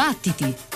Battiti!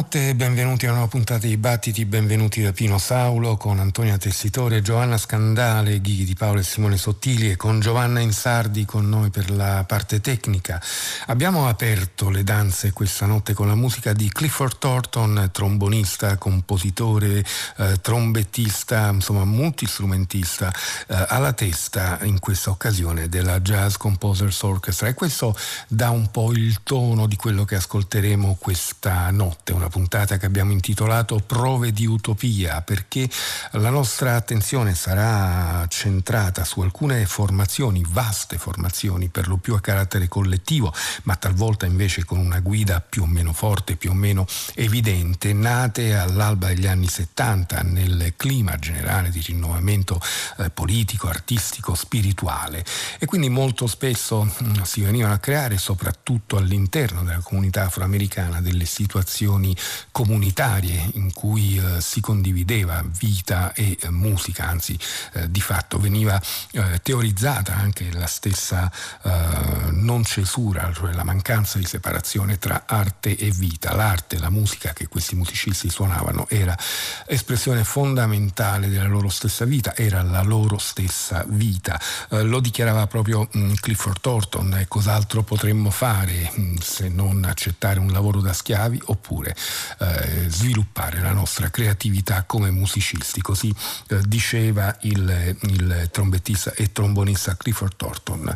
Buonanotte e benvenuti a una nuova puntata di Battiti, benvenuti da Pino Saulo con Antonia Tessitore, Giovanna Scandale, Ghighi di Paolo e Simone Sottili e con Giovanna Insardi con noi per la parte tecnica. Abbiamo aperto le danze questa notte con la musica di Clifford Thornton, trombonista, compositore, eh, trombettista, insomma multistrumentista, eh, alla testa in questa occasione della Jazz Composers Orchestra e questo dà un po' il tono di quello che ascolteremo questa notte una puntata che abbiamo intitolato Prove di Utopia, perché la nostra attenzione sarà centrata su alcune formazioni, vaste formazioni, per lo più a carattere collettivo, ma talvolta invece con una guida più o meno forte, più o meno evidente, nate all'alba degli anni 70 nel clima generale di rinnovamento eh, politico, artistico, spirituale. E quindi molto spesso mh, mm, si venivano a creare soprattutto all'interno della comunità afroamericana delle situazioni situazioni comunitarie in cui eh, si condivideva vita e eh, musica, anzi eh, di fatto veniva eh, teorizzata anche la stessa eh, non cesura, cioè la mancanza di separazione tra arte e vita. L'arte, la musica che questi musicisti suonavano era espressione fondamentale della loro stessa vita, era la loro stessa vita. Lo dichiarava proprio mh, mm, Clifford Thornton, e cos'altro potremmo fare mh, mm, se non accettare un lavoro da schiavi oppure eh, sviluppare la nostra creatività come musicisti, così eh, diceva il, il, trombettista e trombonista Clifford Thornton.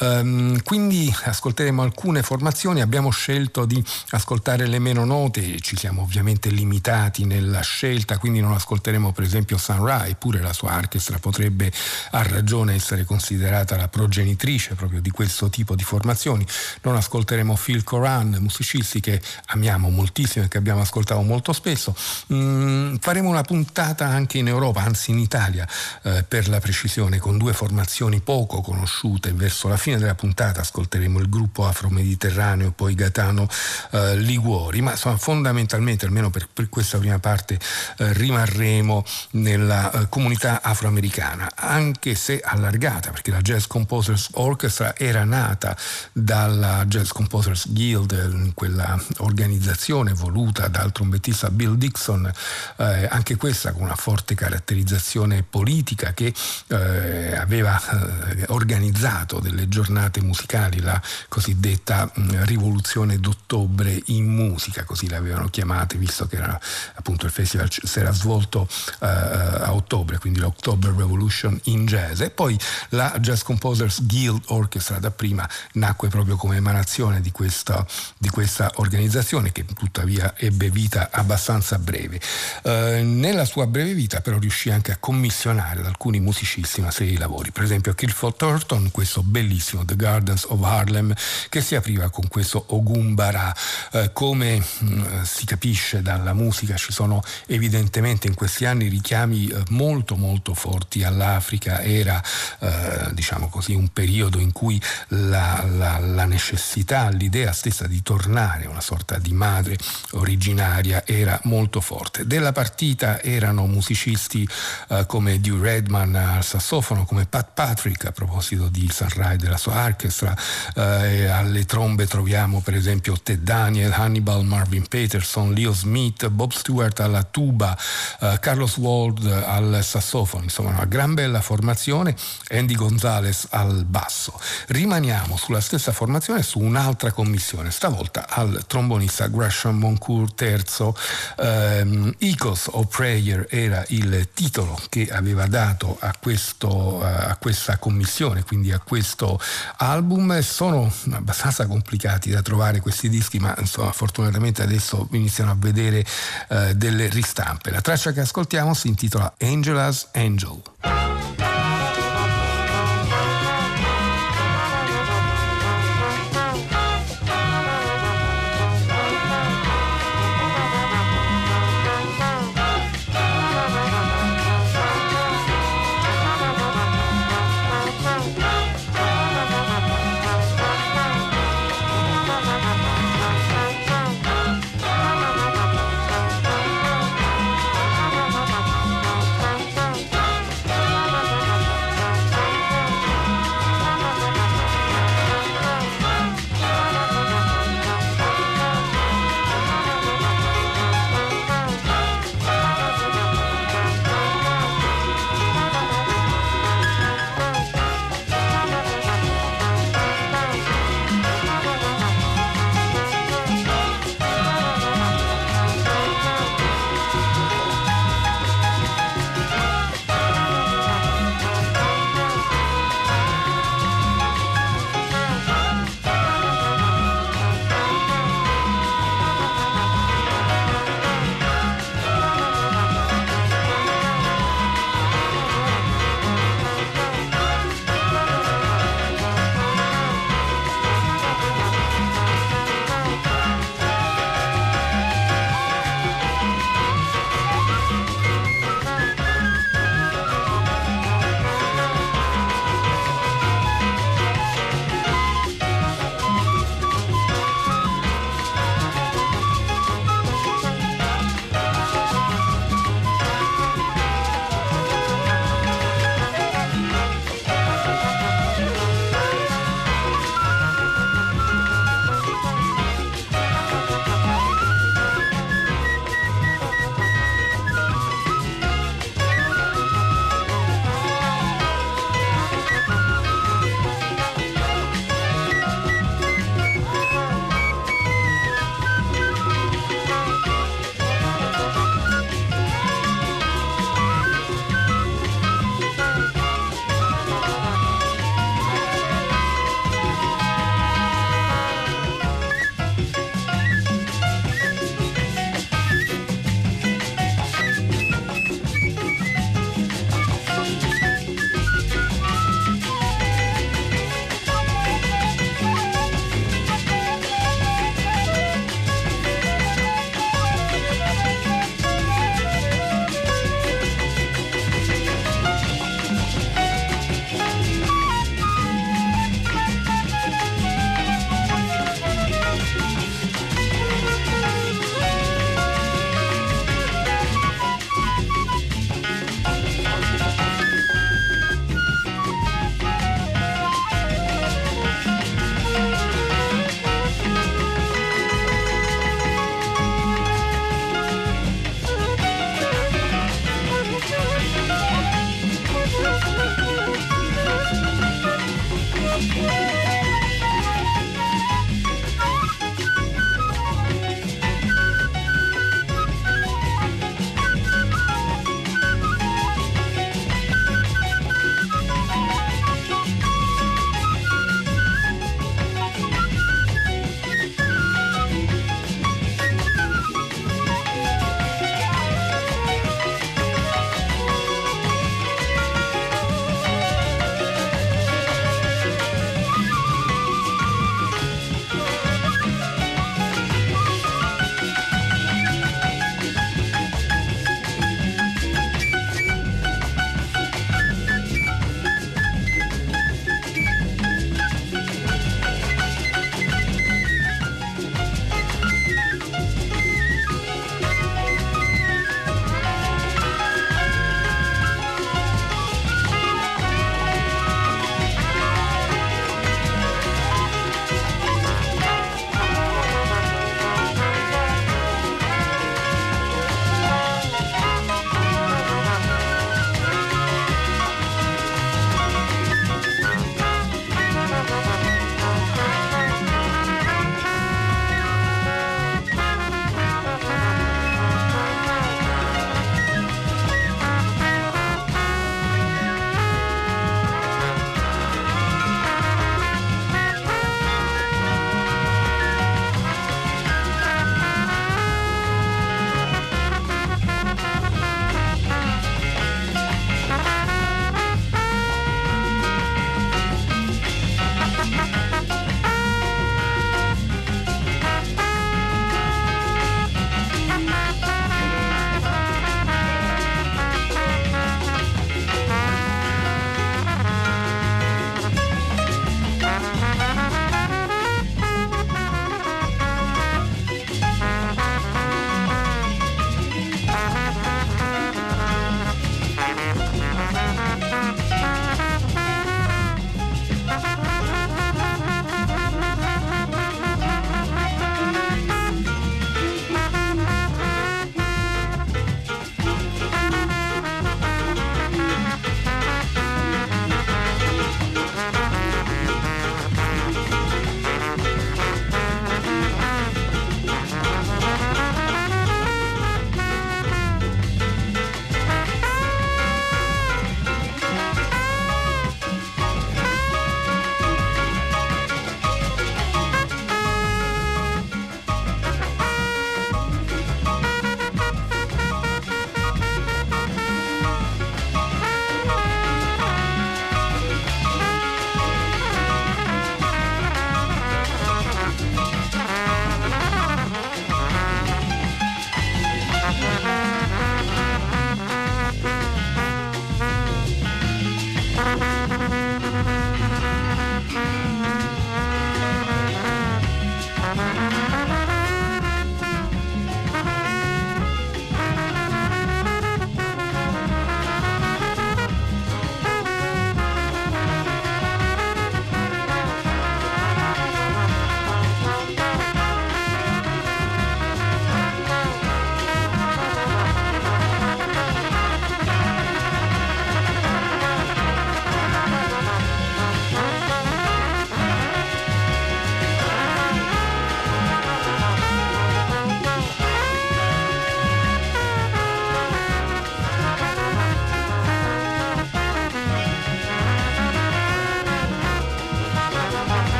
Um, quindi ascolteremo alcune formazioni, abbiamo scelto di ascoltare le meno note, ci siamo ovviamente limitati nella scelta, quindi non ascolteremo per esempio Sun Ra, eppure la sua orchestra potrebbe a ragione essere considerata la progenitrice proprio di questo tipo di formazioni, non ascolteremo Phil Coran, musicisti che amiamo molto che abbiamo ascoltato molto spesso. Mm, faremo una puntata anche in Europa, anzi in Italia eh, per la precisione, con due formazioni poco conosciute. Verso la fine della puntata ascolteremo il gruppo afro-mediterraneo, poi Gaetano eh, Liguori, ma insomma, fondamentalmente, almeno per, per questa prima parte, eh, rimarremo nella eh, comunità afroamericana, anche se allargata, perché la Jazz Composers Orchestra era nata dalla Jazz Composers Guild, quella organizzazione canzone voluta dal trombettista Bill Dixon, eh, anche questa con una forte caratterizzazione politica che eh, aveva eh, organizzato delle giornate musicali, la cosiddetta mh, mm, rivoluzione d'ottobre in musica, così l'avevano chiamate, visto che era, appunto il festival si era svolto eh, a ottobre, quindi l'October Revolution in jazz. E poi la Jazz Composers Guild Orchestra dapprima nacque proprio come emanazione di questa, di questa organizzazione che tutta tuttavia ebbe vita abbastanza breve. Eh, nella sua breve vita però riuscì anche a commissionare ad alcuni musicisti una serie di lavori, per esempio a Kilford Thornton, questo bellissimo The Gardens of Harlem che si apriva con questo Ogumbara. Eh, come mh, mm, si capisce dalla musica ci sono evidentemente in questi anni richiami eh, molto molto forti all'Africa, era eh, diciamo così un periodo in cui la, la, la necessità, l'idea stessa di tornare una sorta di madre originaria era molto forte. Della partita erano musicisti eh, come Dewey Redman al sassofono, come Pat Patrick a proposito di Sunrise della sua orchestra, eh, alle trombe troviamo per esempio Ted Daniel, Hannibal, Marvin Peterson, Leo Smith, Bob Stewart alla tuba, eh, Carlos Wald al sassofono, insomma una gran bella formazione, Andy Gonzalez al basso. Rimaniamo sulla stessa formazione su un'altra commissione, stavolta al trombonista Gresham Moncourt III. Um, Icos of Prayer era il titolo che aveva dato a, questo, a questa commissione, quindi a questo album. Sono abbastanza complicati da trovare questi dischi, ma insomma, fortunatamente adesso iniziano a vedere uh, delle ristampe. La traccia che ascoltiamo si intitola Angela's Angel.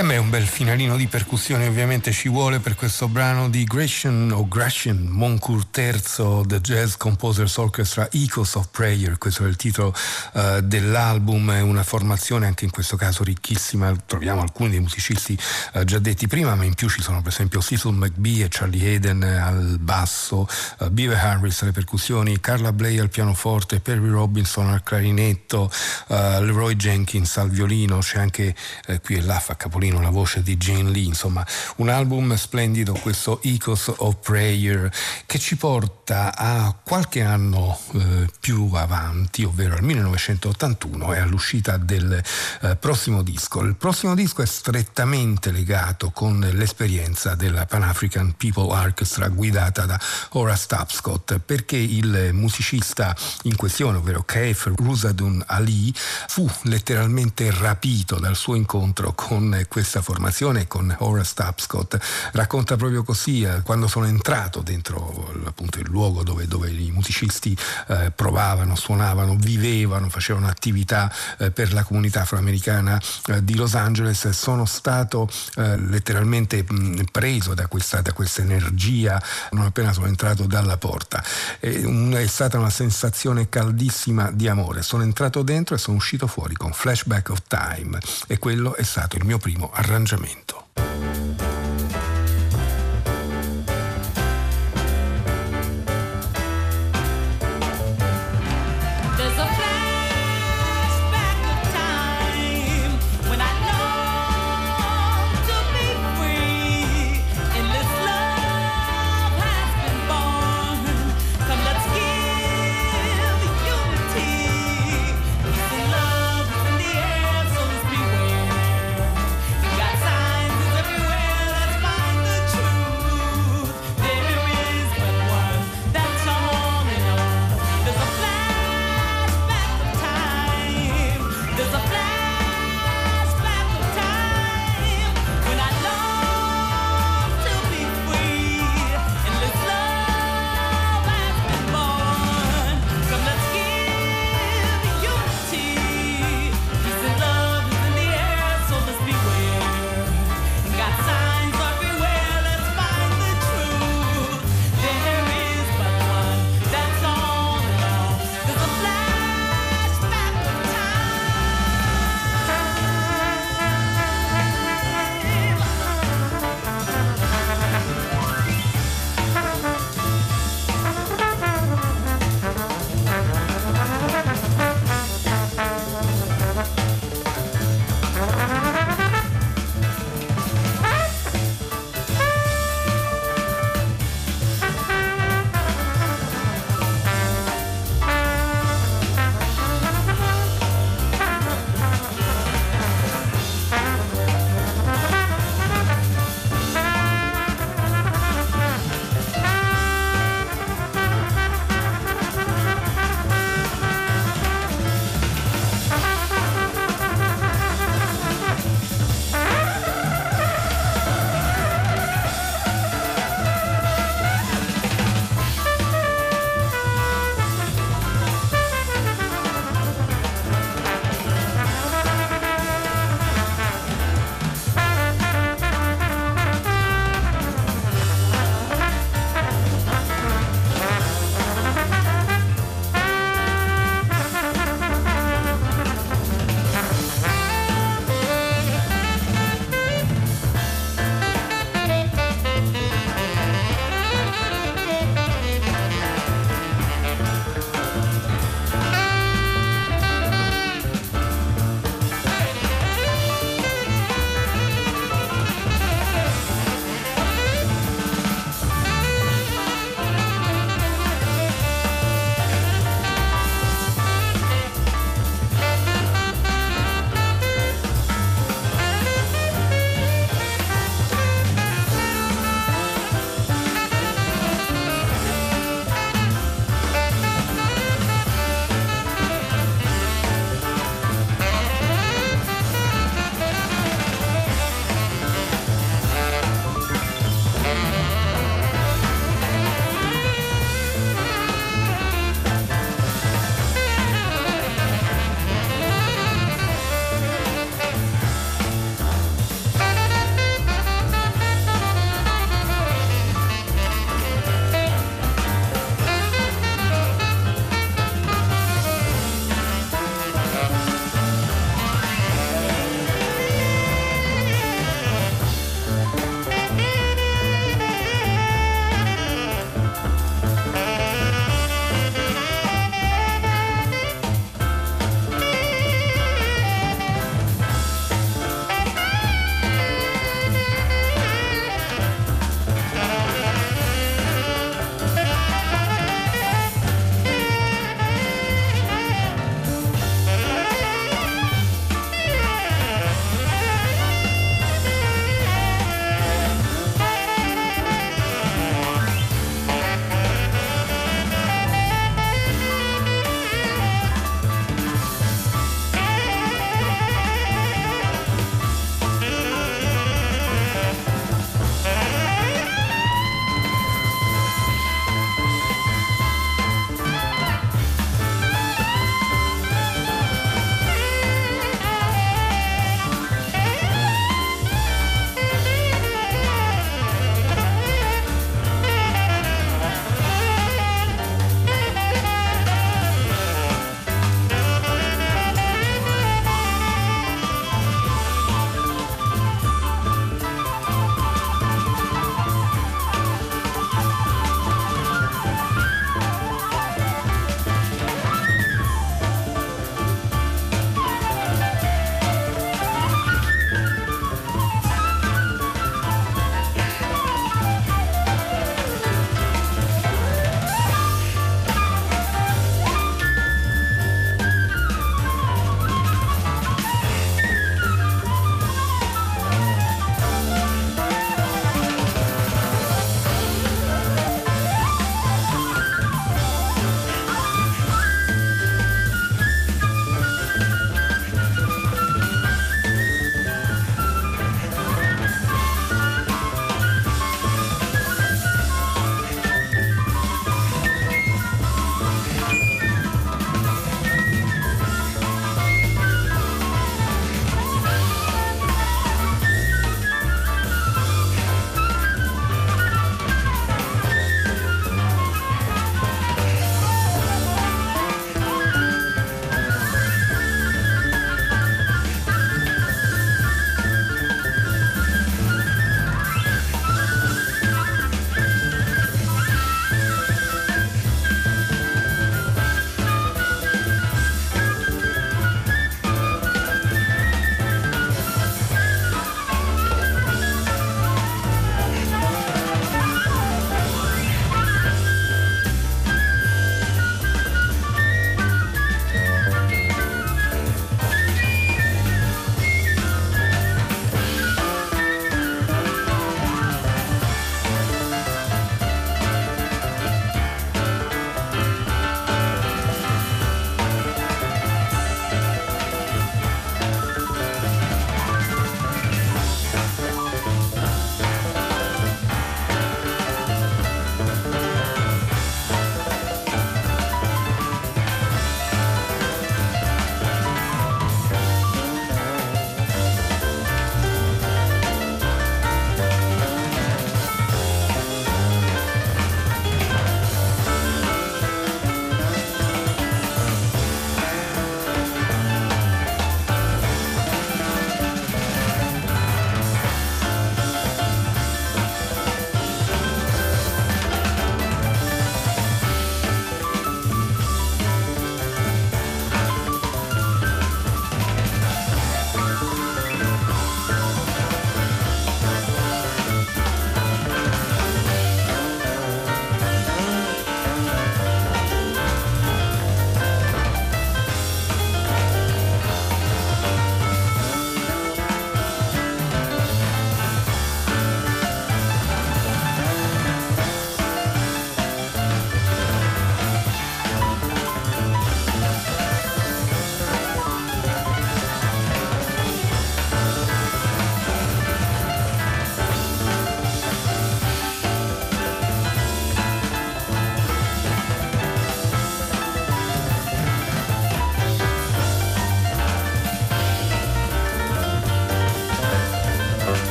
E me un bel finalino di percussione ovviamente ci vuole per questo brano di Gratian o Gratian Moncourt III, The Jazz Composers Orchestra Echoes of Prayer, questo è il titolo uh, dell'album, è una formazione anche in questo caso ricchissima, troviamo alcuni dei musicisti uh, già detti prima, ma in più ci sono per esempio Cecil McBee e Charlie Hayden al basso, uh, Beaver Harris alle percussioni, Carla Bley al pianoforte, Perry Robinson al clarinetto, Leroy Jenkins al violino, c'è anche qui e là fa capo Topolino, la voce di Jane Lee, insomma un album splendido questo Echoes of Prayer che ci porta a qualche anno eh, più avanti, ovvero al 1981 e all'uscita del eh, prossimo disco. Il prossimo disco è strettamente legato con l'esperienza della Pan African People Orchestra guidata da Horace Tapscott perché il musicista in questione, ovvero Kaif Rusadun Ali, fu letteralmente rapito dal suo incontro con questa formazione con Horace Tapscott. Racconta proprio così eh, quando sono entrato dentro appunto il luogo dove, dove i musicisti eh, provavano, suonavano, vivevano, facevano attività eh, per la comunità afroamericana eh, di Los Angeles sono stato eh, letteralmente mh, preso da questa, da questa, energia non appena sono entrato dalla porta. È, un, è stata una sensazione caldissima di amore. Sono entrato dentro e sono uscito fuori con Flashback of Time e quello è stato il mio primo arrangiamento.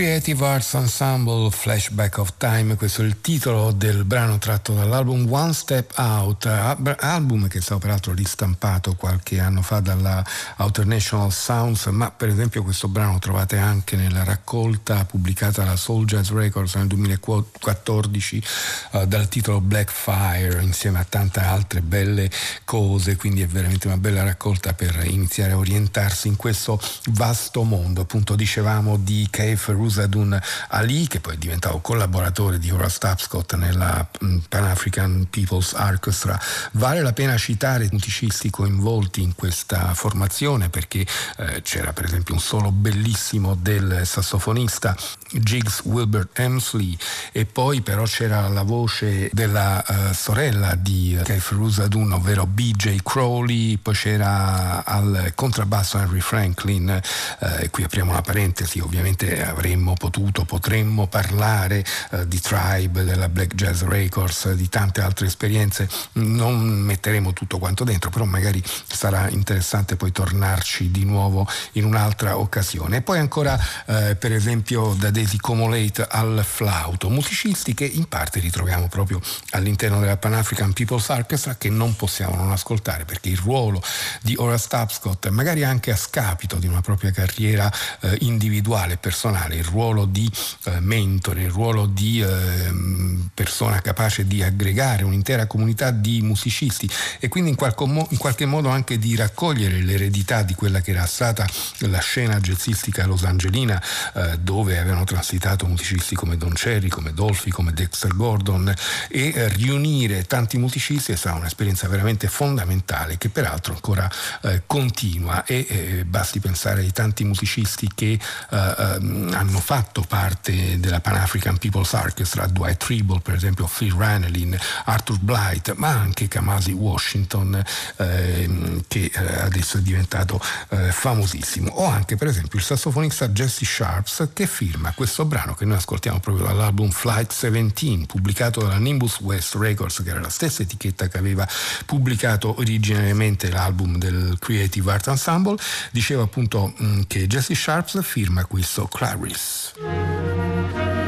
Creative Arts Ensemble Flashback of Time, questo è il titolo del brano tratto dall'album One Step Out, album che è stato peraltro ristampato qualche anno fa dalla Outer National Sounds, ma per esempio questo brano trovate anche nella raccolta pubblicata da Soul Jazz Records nel 2014 uh, dal titolo Black Fire insieme a tante altre belle cose, quindi è veramente una bella raccolta per iniziare a orientarsi in questo vasto mondo. Appunto dicevamo di Kaif Rusadun Ali, che poi è diventato collaboratore di Horace Tapscott nella mm, Pan African People's Orchestra. Vale la pena citare i musicisti coinvolti in questa formazione perché eh, c'era per esempio un solo bellissimo del sassofonista Jiggs Wilbert Emsley e poi però c'era la voce della uh, sorella di Keith Rusadun, ovvero BJ Crowley, poi c'era al contrabbasso Henry Franklin, eh, qui apriamo una parentesi, ovviamente avremmo potuto, potremmo parlare eh, di Tribe, della Black Jazz Records, di tante altre esperienze, non metteremo tutto quanto dentro, però magari sarà interessante poi tornarci di nuovo in un'altra occasione. E poi ancora eh, per esempio da Daisy Comolate al flauto, musicisti che in parte ritroviamo proprio all'interno della Pan African People's Orchestra che non possiamo non ascoltare perché il ruolo di Horace Tapscott, magari anche a scapito di una propria carriera eh, individuale, personale, il ruolo di eh, mentore, il ruolo di eh, persona capace di aggregare un'intera comunità di musicisti e quindi in, mo- in qualche modo anche di raccogliere l'eredità di quella che era stata la scena jazzistica losangelina eh, dove avevano transitato musicisti come Don Cherry, come Dolphy, come Dexter Gordon e eh, riunire tanti musicisti è stata un'esperienza veramente fondamentale che peraltro ancora eh, continua e eh, basti pensare ai tanti musicisti che eh, ehm, hanno fatto parte della Pan African People's Orchestra, Dwight Tribble per esempio, Phil Ranelin, Arthur Blight, ma anche Kamasi Washington ehm, che eh, adesso è diventato eh, famosissimo, o anche per esempio il sassofonista Jesse Sharps che firma questo brano che noi ascoltiamo proprio dall'album Flight 17 pubblicato dalla Nimbus West Records che era la stessa etichetta che aveva pubblicato originariamente l'album del Creative Art Ensemble diceva appunto mh, mm, che Jesse Sharps firma questo Clarice. E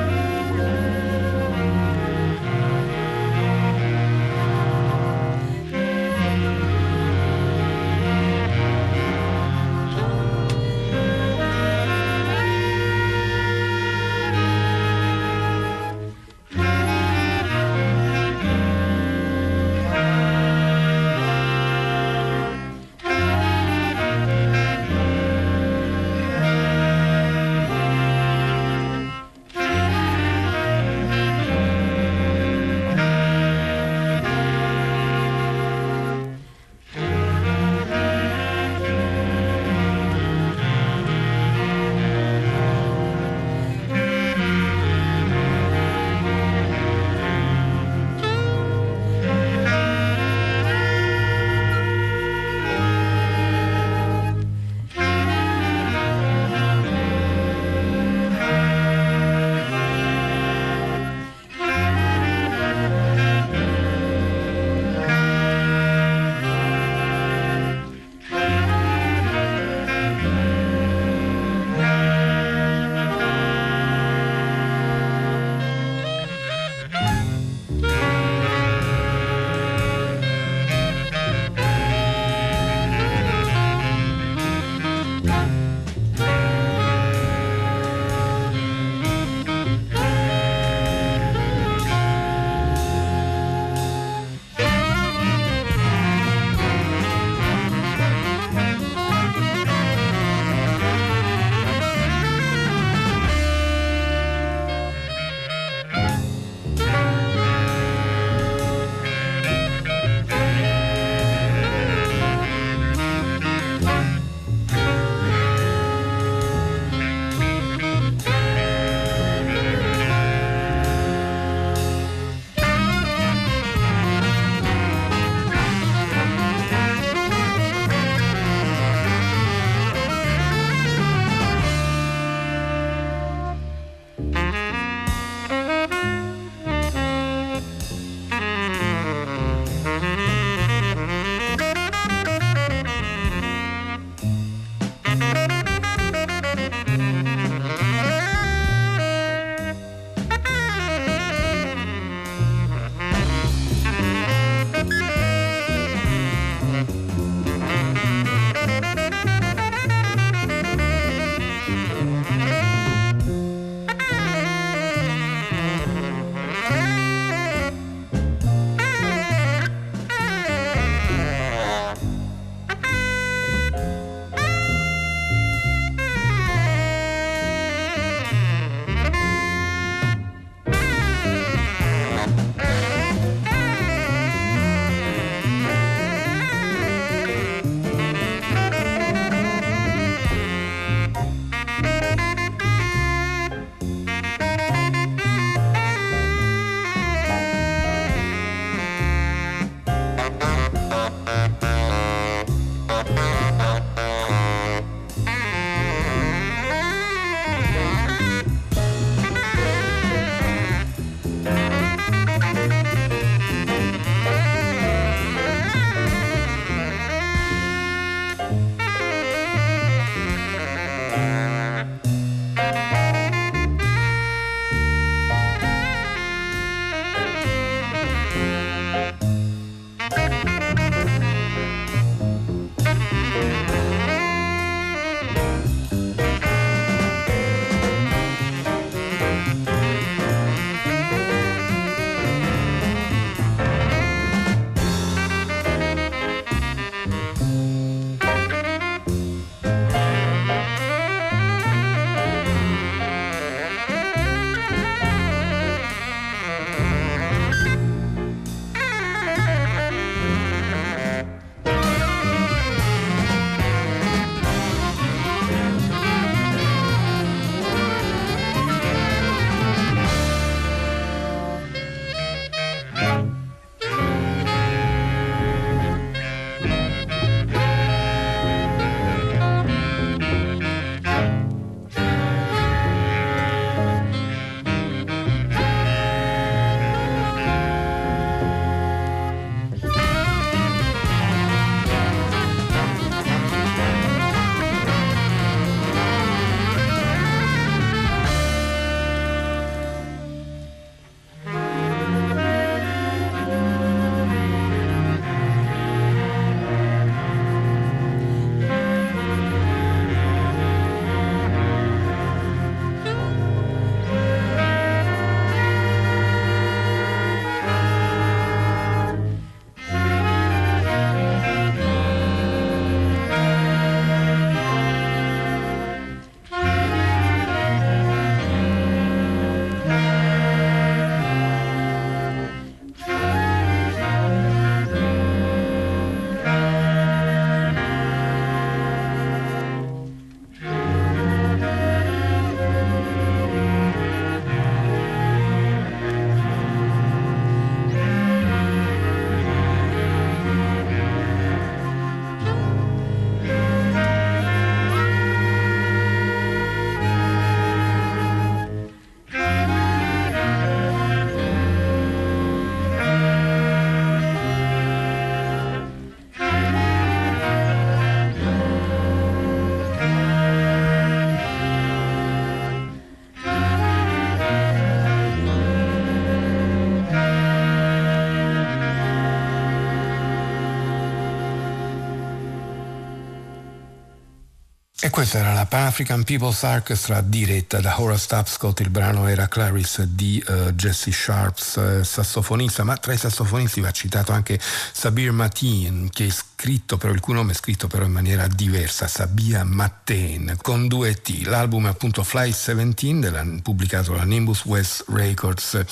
questa era la Pan African People's Orchestra diretta da Horace Tapscott, il brano era Clarice di uh, Jesse Sharps, uh, sassofonista, ma tra i sassofonisti va citato anche Sabir Mateen, che è scritto però, il cui nome è scritto però in maniera diversa, Sabia Mateen, con due T. L'album è appunto Fly 17, della, pubblicato da Nimbus West Records.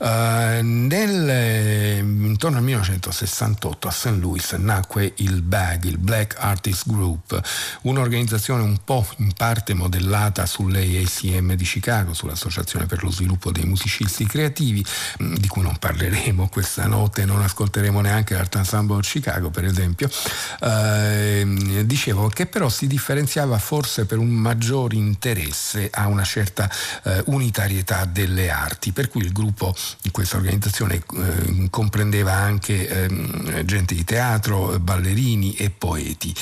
Uh, nel, intorno al 1968 a St. Louis nacque il BAG, il Black Artist Group, un'organizzazione un po' in parte modellata sull'ACM di Chicago, sull'Associazione per lo sviluppo dei musicisti creativi, mm, di cui non parleremo questa notte, non ascolteremo neanche l'Art Ensemble Chicago per esempio, eh, dicevo che però si differenziava forse per un maggior interesse a una certa eh, unitarietà delle arti, per cui il gruppo di questa organizzazione eh, comprendeva anche ehm, gente di teatro, ballerini e poeti.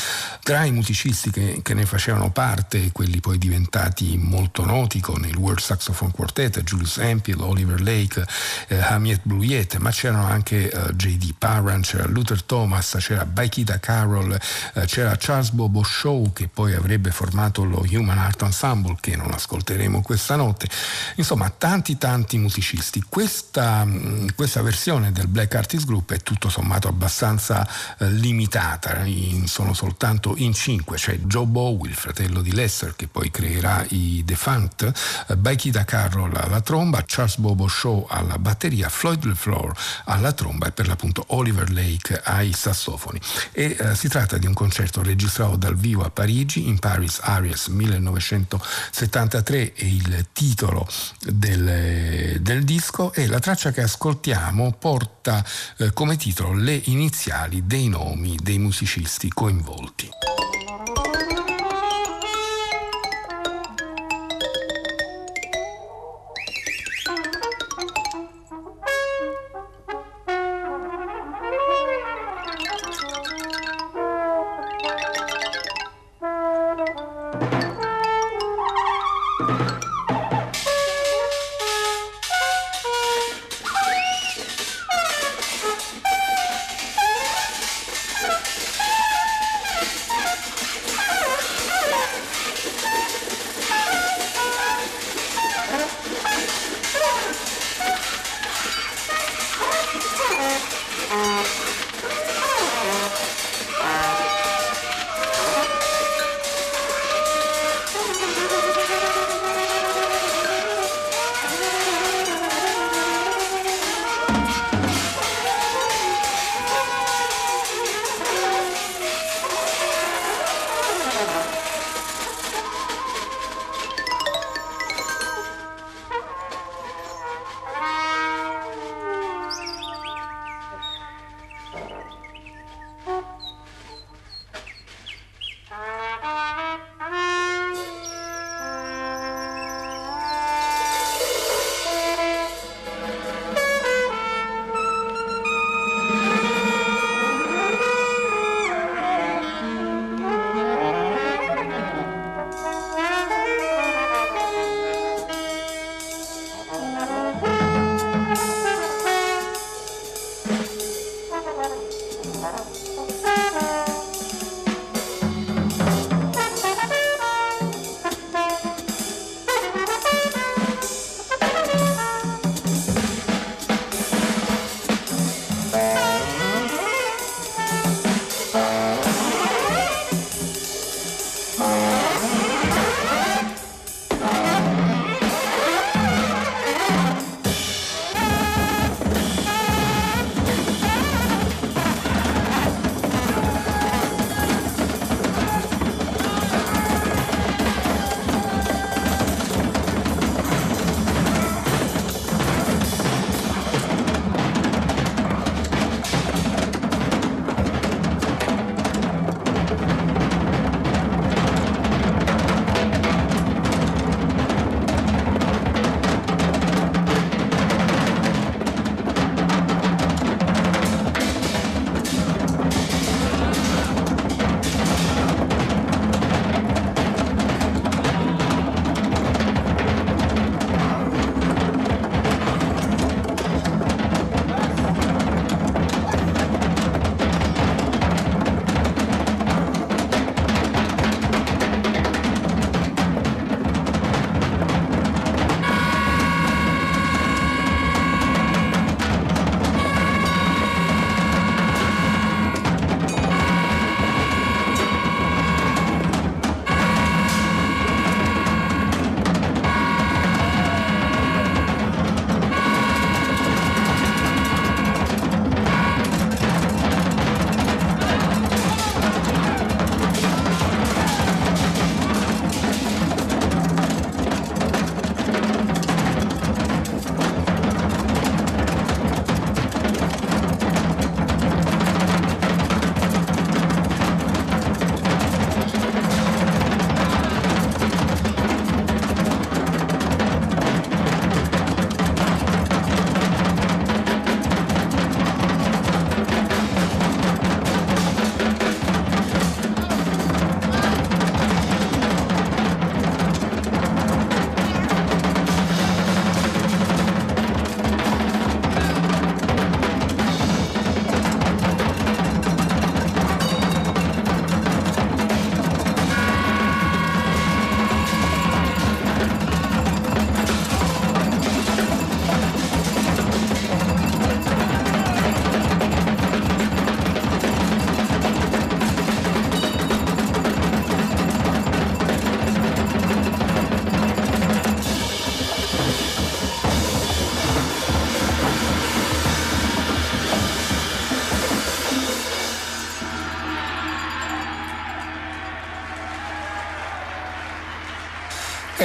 Tra i musicisti che, che ne facevano parte, quelli poi diventati molto noti con il World Saxophone Quartet, Julius Hemphill, Oliver Lake, eh, Hamiet Bluyet, ma c'erano anche eh, J.D. Parran, c'era Luther Thomas, c'era Baikita Carroll, eh, c'era Charles Bobo Show che poi avrebbe formato lo Human Art Ensemble che non ascolteremo questa notte. Insomma, tanti tanti musicisti. Questa, mm, questa versione del Black Artist Group è tutto sommato abbastanza eh, limitata, in, sono soltanto in cinque, c'è Joe Bowie, il fratello di Lester che poi creerà i Defunct, eh, Baikida Carroll alla tromba, Charles Bobo Shaw alla batteria, Floyd LeFleur alla tromba e per l'appunto Oliver Lake ai sassofoni. E eh, si tratta di un concerto registrato dal vivo a Parigi, in Paris Aries 1973 è il titolo del, del disco e la traccia che ascoltiamo porta eh, come titolo le iniziali dei nomi dei musicisti coinvolti.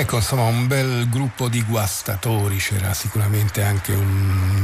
Ecco, insomma, un bel gruppo di guastatori, c'era sicuramente anche un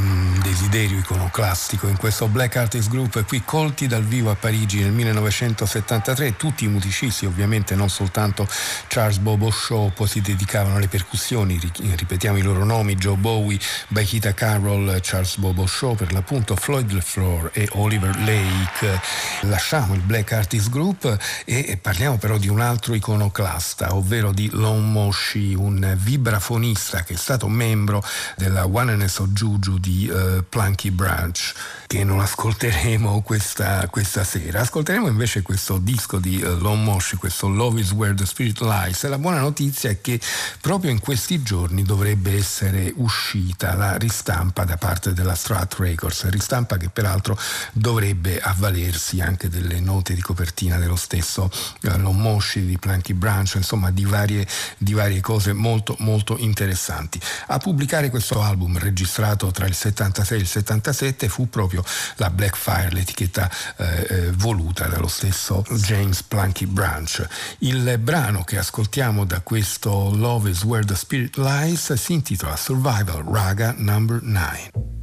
desiderio iconoclastico in questo Black Artist Group qui colti dal vivo a Parigi nel 1973, tutti i musicisti ovviamente, non soltanto Charles Bobo Shaw, poi si dedicavano alle percussioni, ripetiamo i loro nomi, Joe Bowie, Baikita Carroll, Charles Bobo Shaw per l'appunto, Floyd LeFleur e Oliver Lake. Lasciamo il Black Artist Group e parliamo però di un altro iconoclasta, ovvero di Motion conosci un vibrafonista che è stato membro della One and of Juju di uh, Plunky Branch che non ascolteremo questa, questa, sera. Ascolteremo invece questo disco di uh, Lon Moshi, questo Love is Where the Spirit Lies. La buona notizia è che proprio in questi giorni dovrebbe essere uscita la ristampa da parte della Strat Records, ristampa che peraltro dovrebbe avvalersi anche delle note di copertina dello stesso uh, Lon Moshi, di Planky Branch, insomma di varie, di varie cose molto molto interessanti. A pubblicare questo album registrato tra il 76 e il 77 fu proprio proprio la Blackfire, l'etichetta eh, eh, voluta dallo stesso James Plunky Branch. Il brano che ascoltiamo da questo Love is Where the Spirit Lies si intitola Survival Raga Number 9.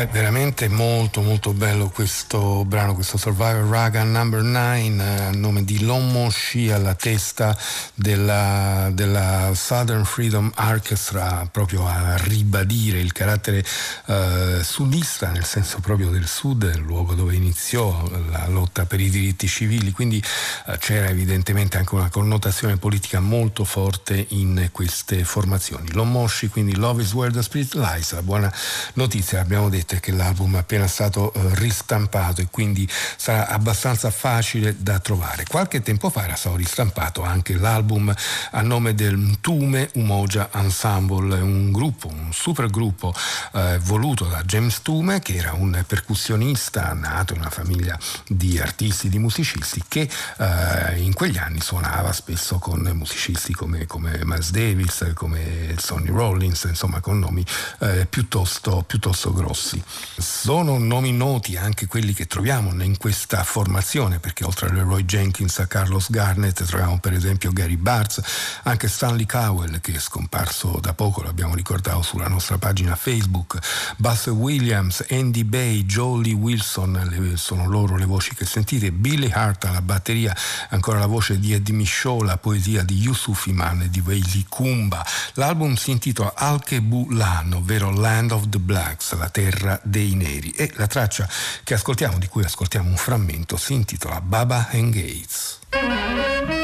Beh, veramente molto molto bello questo brano, questo Survivor Raga Number 9 eh, a nome di Lon Moshi alla testa della, della, Southern Freedom Orchestra proprio a ribadire il carattere eh, sudista nel senso proprio del sud, il luogo dove iniziò la lotta per i diritti civili, quindi eh, c'era evidentemente anche una connotazione politica molto forte in queste formazioni. Lon Moshi quindi Love is Where the Spirit Lies, la buona notizia abbiamo detto vedete che l'album è appena stato eh, ristampato e quindi sarà abbastanza facile da trovare. Qualche tempo fa era stato ristampato anche l'album a nome del Tume Umoja Ensemble, un gruppo, un super gruppo eh, voluto da James Tume che era un percussionista nato in una famiglia di artisti, di musicisti che eh, in quegli anni suonava spesso con musicisti come, come Miles Davis, come Sonny Rollins, insomma con nomi eh, piuttosto, piuttosto grossi grossi. Sono nomi noti anche quelli che troviamo in questa formazione, perché oltre a Leroy Jenkins a Carlos Garnett troviamo per esempio Gary Bartz, anche Stanley Cowell che è scomparso da poco, l'abbiamo ricordato sulla nostra pagina Facebook, Buzz Williams, Andy Bay, Jolie Wilson, sono loro le voci che sentite, Billy Hart alla batteria, ancora la voce di Eddie Michaud, la poesia di Yusuf Iman e di Weili Kumba. L'album si intitola Al-Kebulan, ovvero Land of the Blacks, la terra terra dei neri e la traccia che ascoltiamo, di cui ascoltiamo un frammento, si intitola Baba and Gates.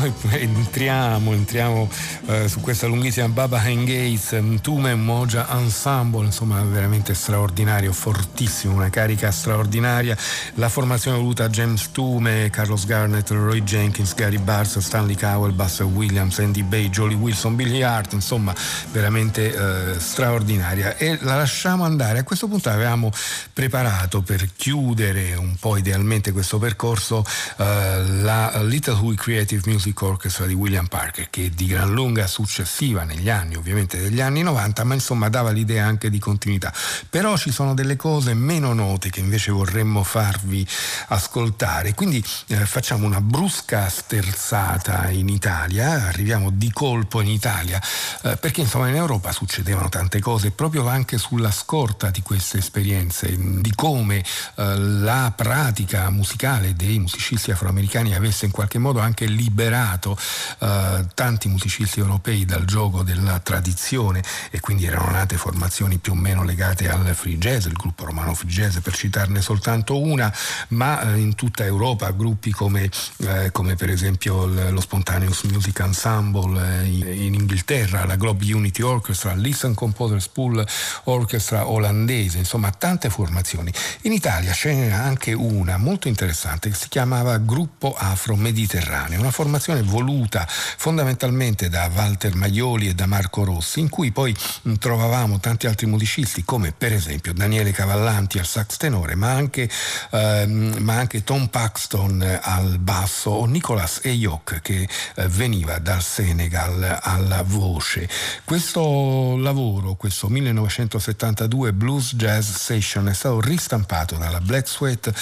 entriamo, entriamo eh, su questa lunghissima Baba Gates, Mtume Moja Ensemble, insomma veramente straordinario, fortissimo, una carica straordinaria. La formazione voluta James Tume, Carlos Garnett, Roy Jenkins, Gary Bars, Stanley Cowell, Buster Williams, Andy Bay, Jolly Wilson, Billy Hart, insomma veramente eh, straordinaria. E la lasciamo andare. A questo punto avevamo preparato per chiudere un po' idealmente questo percorso eh, la Little Who Creative Music Orchestra di William Parker, che è di gran lunga successiva negli anni ovviamente degli anni 90 ma insomma dava l'idea anche di continuità. Però ci sono delle cose meno note che invece vorremmo farvi ascoltare. Quindi eh, facciamo una brusca sterzata in Italia arriviamo di colpo in Italia eh, perché insomma in Europa succedevano tante cose proprio anche sulla scorta di queste esperienze di come eh, la pratica musicale dei musicisti afroamericani avesse in qualche modo anche liberato eh, tanti musicisti europei dal gioco della tradizione e quindi erano nate formazioni più o meno legate al free jazz, il gruppo romano free jazz per citarne soltanto una, ma eh, in tutta Europa gruppi come, eh, come per esempio lo Spontaneous Music Ensemble eh, in Inghilterra, la Globe Unity Orchestra, Listen Composers Pool Orchestra olandese, insomma tante formazioni. In Italia ce n'era anche una molto interessante che si chiamava Gruppo Afro Mediterraneo, una formazione voluta fondamentalmente da Walter Maioli e da Marco Rossi, in cui poi trovavamo tanti altri musicisti come per esempio Daniele Cavallanti al sax tenore, ma anche, ehm, ma anche Tom Paxton al basso o Nicolas Eyok che eh, veniva dal Senegal alla voce. Questo lavoro, questo 1972 Blues Jazz Session è stato ristampato dalla Black Sweat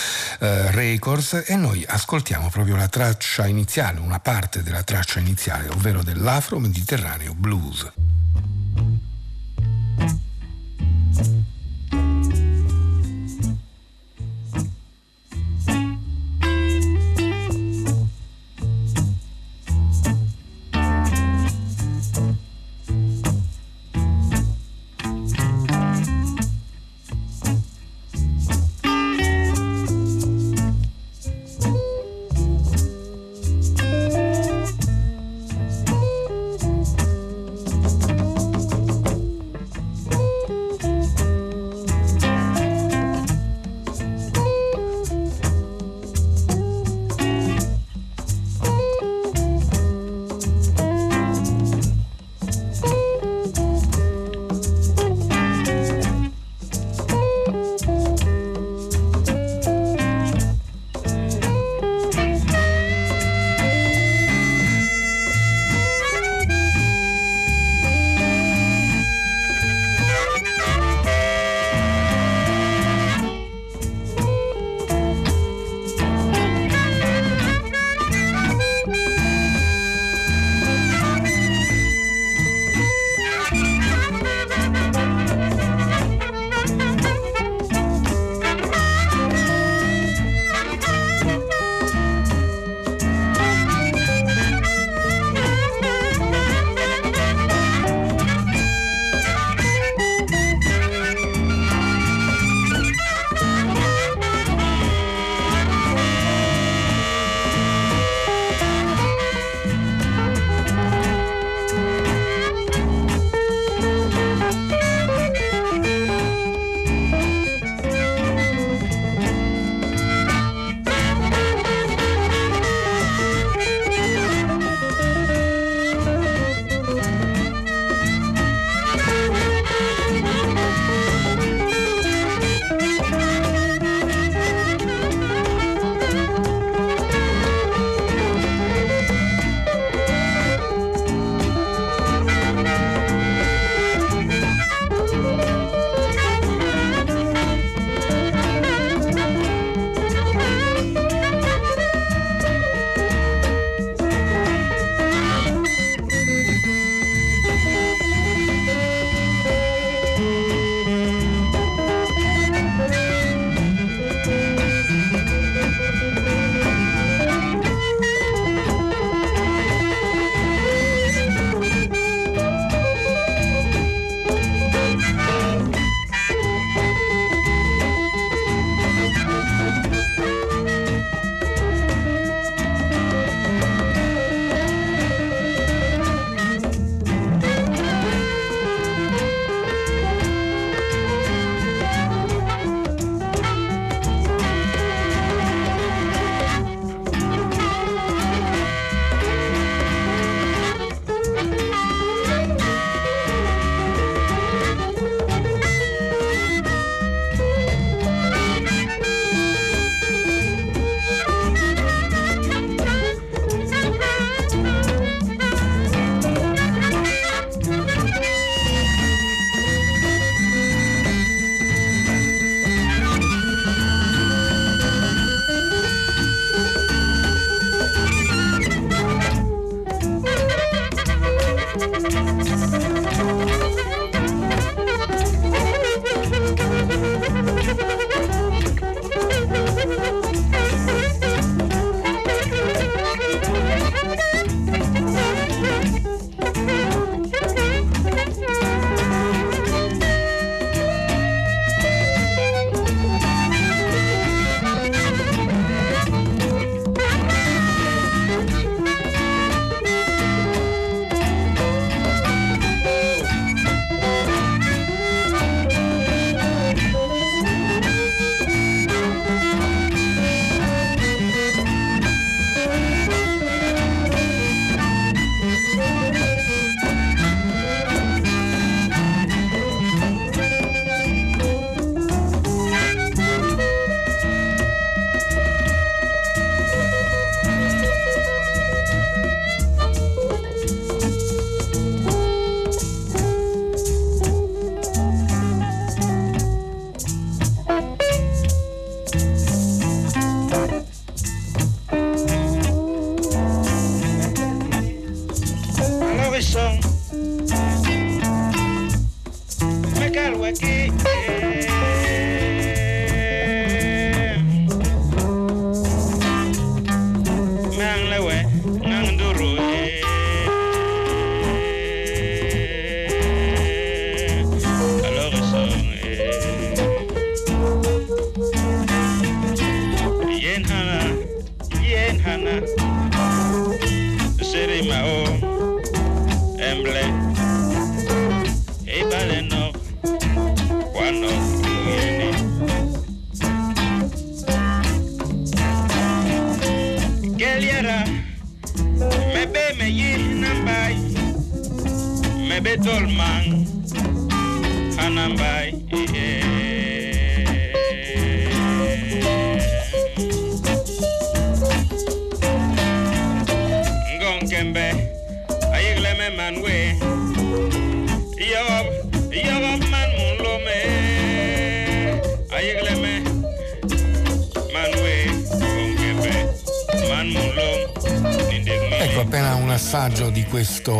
eh, Records e noi ascoltiamo proprio la traccia iniziale, una parte della traccia iniziale, ovvero dell'Afro Mediterraneo Blues.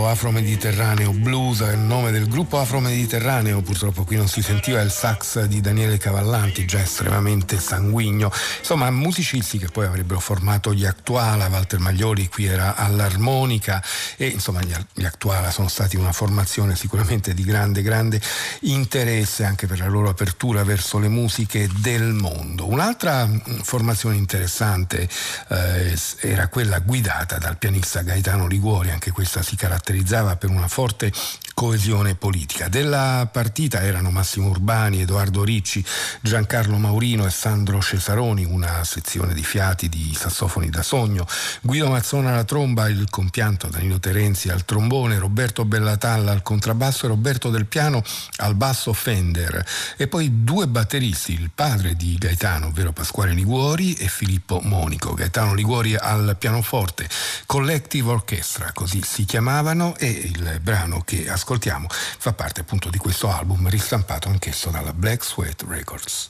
Afro-mediterraneo blues, afro-mediterraneo, purtroppo qui non si sentiva il sax di Daniele Cavallanti, già estremamente sanguigno, insomma musicisti che poi avrebbero formato gli Actuala, Walter Maglioli qui era all'armonica e insomma gli, gli Actuala sono stati una formazione sicuramente di grande, grande interesse anche per la loro apertura verso le musiche del mondo. Un'altra mm, formazione interessante eh, era quella guidata dal pianista Gaetano Liguori anche questa si caratterizzava per una forte coesione politica. Della partita erano Massimo Urbani, Edoardo Ricci, Giancarlo Maurino e Sandro Cesaroni, una sezione di fiati di sassofoni da sogno, Guido Mazzona alla tromba, il compianto Danilo Terenzi al trombone, Roberto Bellatalla al contrabbasso e Roberto Del Piano al basso Fender e poi due batteristi, il padre di Gaetano, ovvero Pasquale Liguori e Filippo Monico. Gaetano Liguori al pianoforte, Collective Orchestra così si chiamavano, e il brano che ascoltiamo fa parte appunto di questo album ristampato anch'esso dalla Black Sweat Records.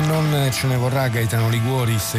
Non ce ne vorrà Gaetano Liguori se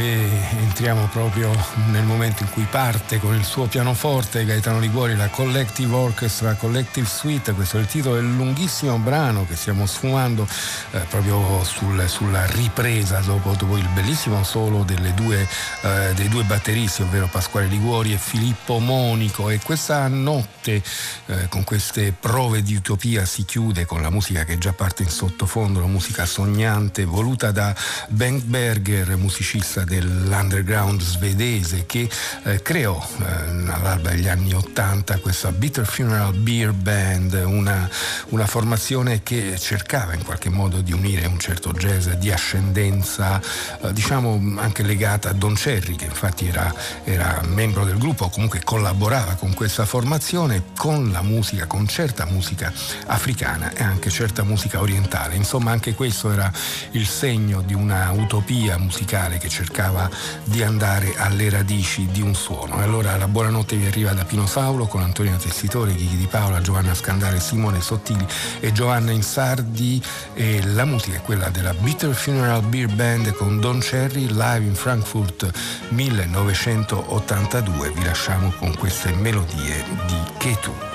entriamo proprio nel momento in cui parte con il suo pianoforte. Gaetano Liguori, la Collective Orchestra, Collective Suite, questo è il titolo del lunghissimo brano che stiamo sfumando eh, proprio sul, sulla ripresa dopo, dopo, il bellissimo solo due, eh, dei due batteristi, ovvero Pasquale Liguori e Filippo Monico. E questa notte eh, con queste prove di utopia si chiude con la musica che già parte in sottofondo, la musica sognante voluta da Bengt Berger, musicista dell'underground svedese che eh, creò eh, all'alba degli anni Ottanta questa Bitter Funeral Beer Band, una, una, formazione che cercava in qualche modo di unire un certo jazz di ascendenza, eh, diciamo anche legata a Don Cherry, che infatti era, era membro del gruppo, o comunque collaborava con questa formazione, con la musica, con certa musica africana e anche certa musica orientale. Insomma, anche questo era il segno di una utopia musicale che cercava di andare alle radici di un suono. E allora la buonanotte vi arriva da Pino Saulo con Antonio Tessitore, Ghighi di Paola, Giovanna Scandale, Simone Sottili e Giovanna Insardi e la musica è quella della Bitter Funeral Beer Band con Don Cherry live in Frankfurt 1982. Vi lasciamo con queste melodie di Ketu.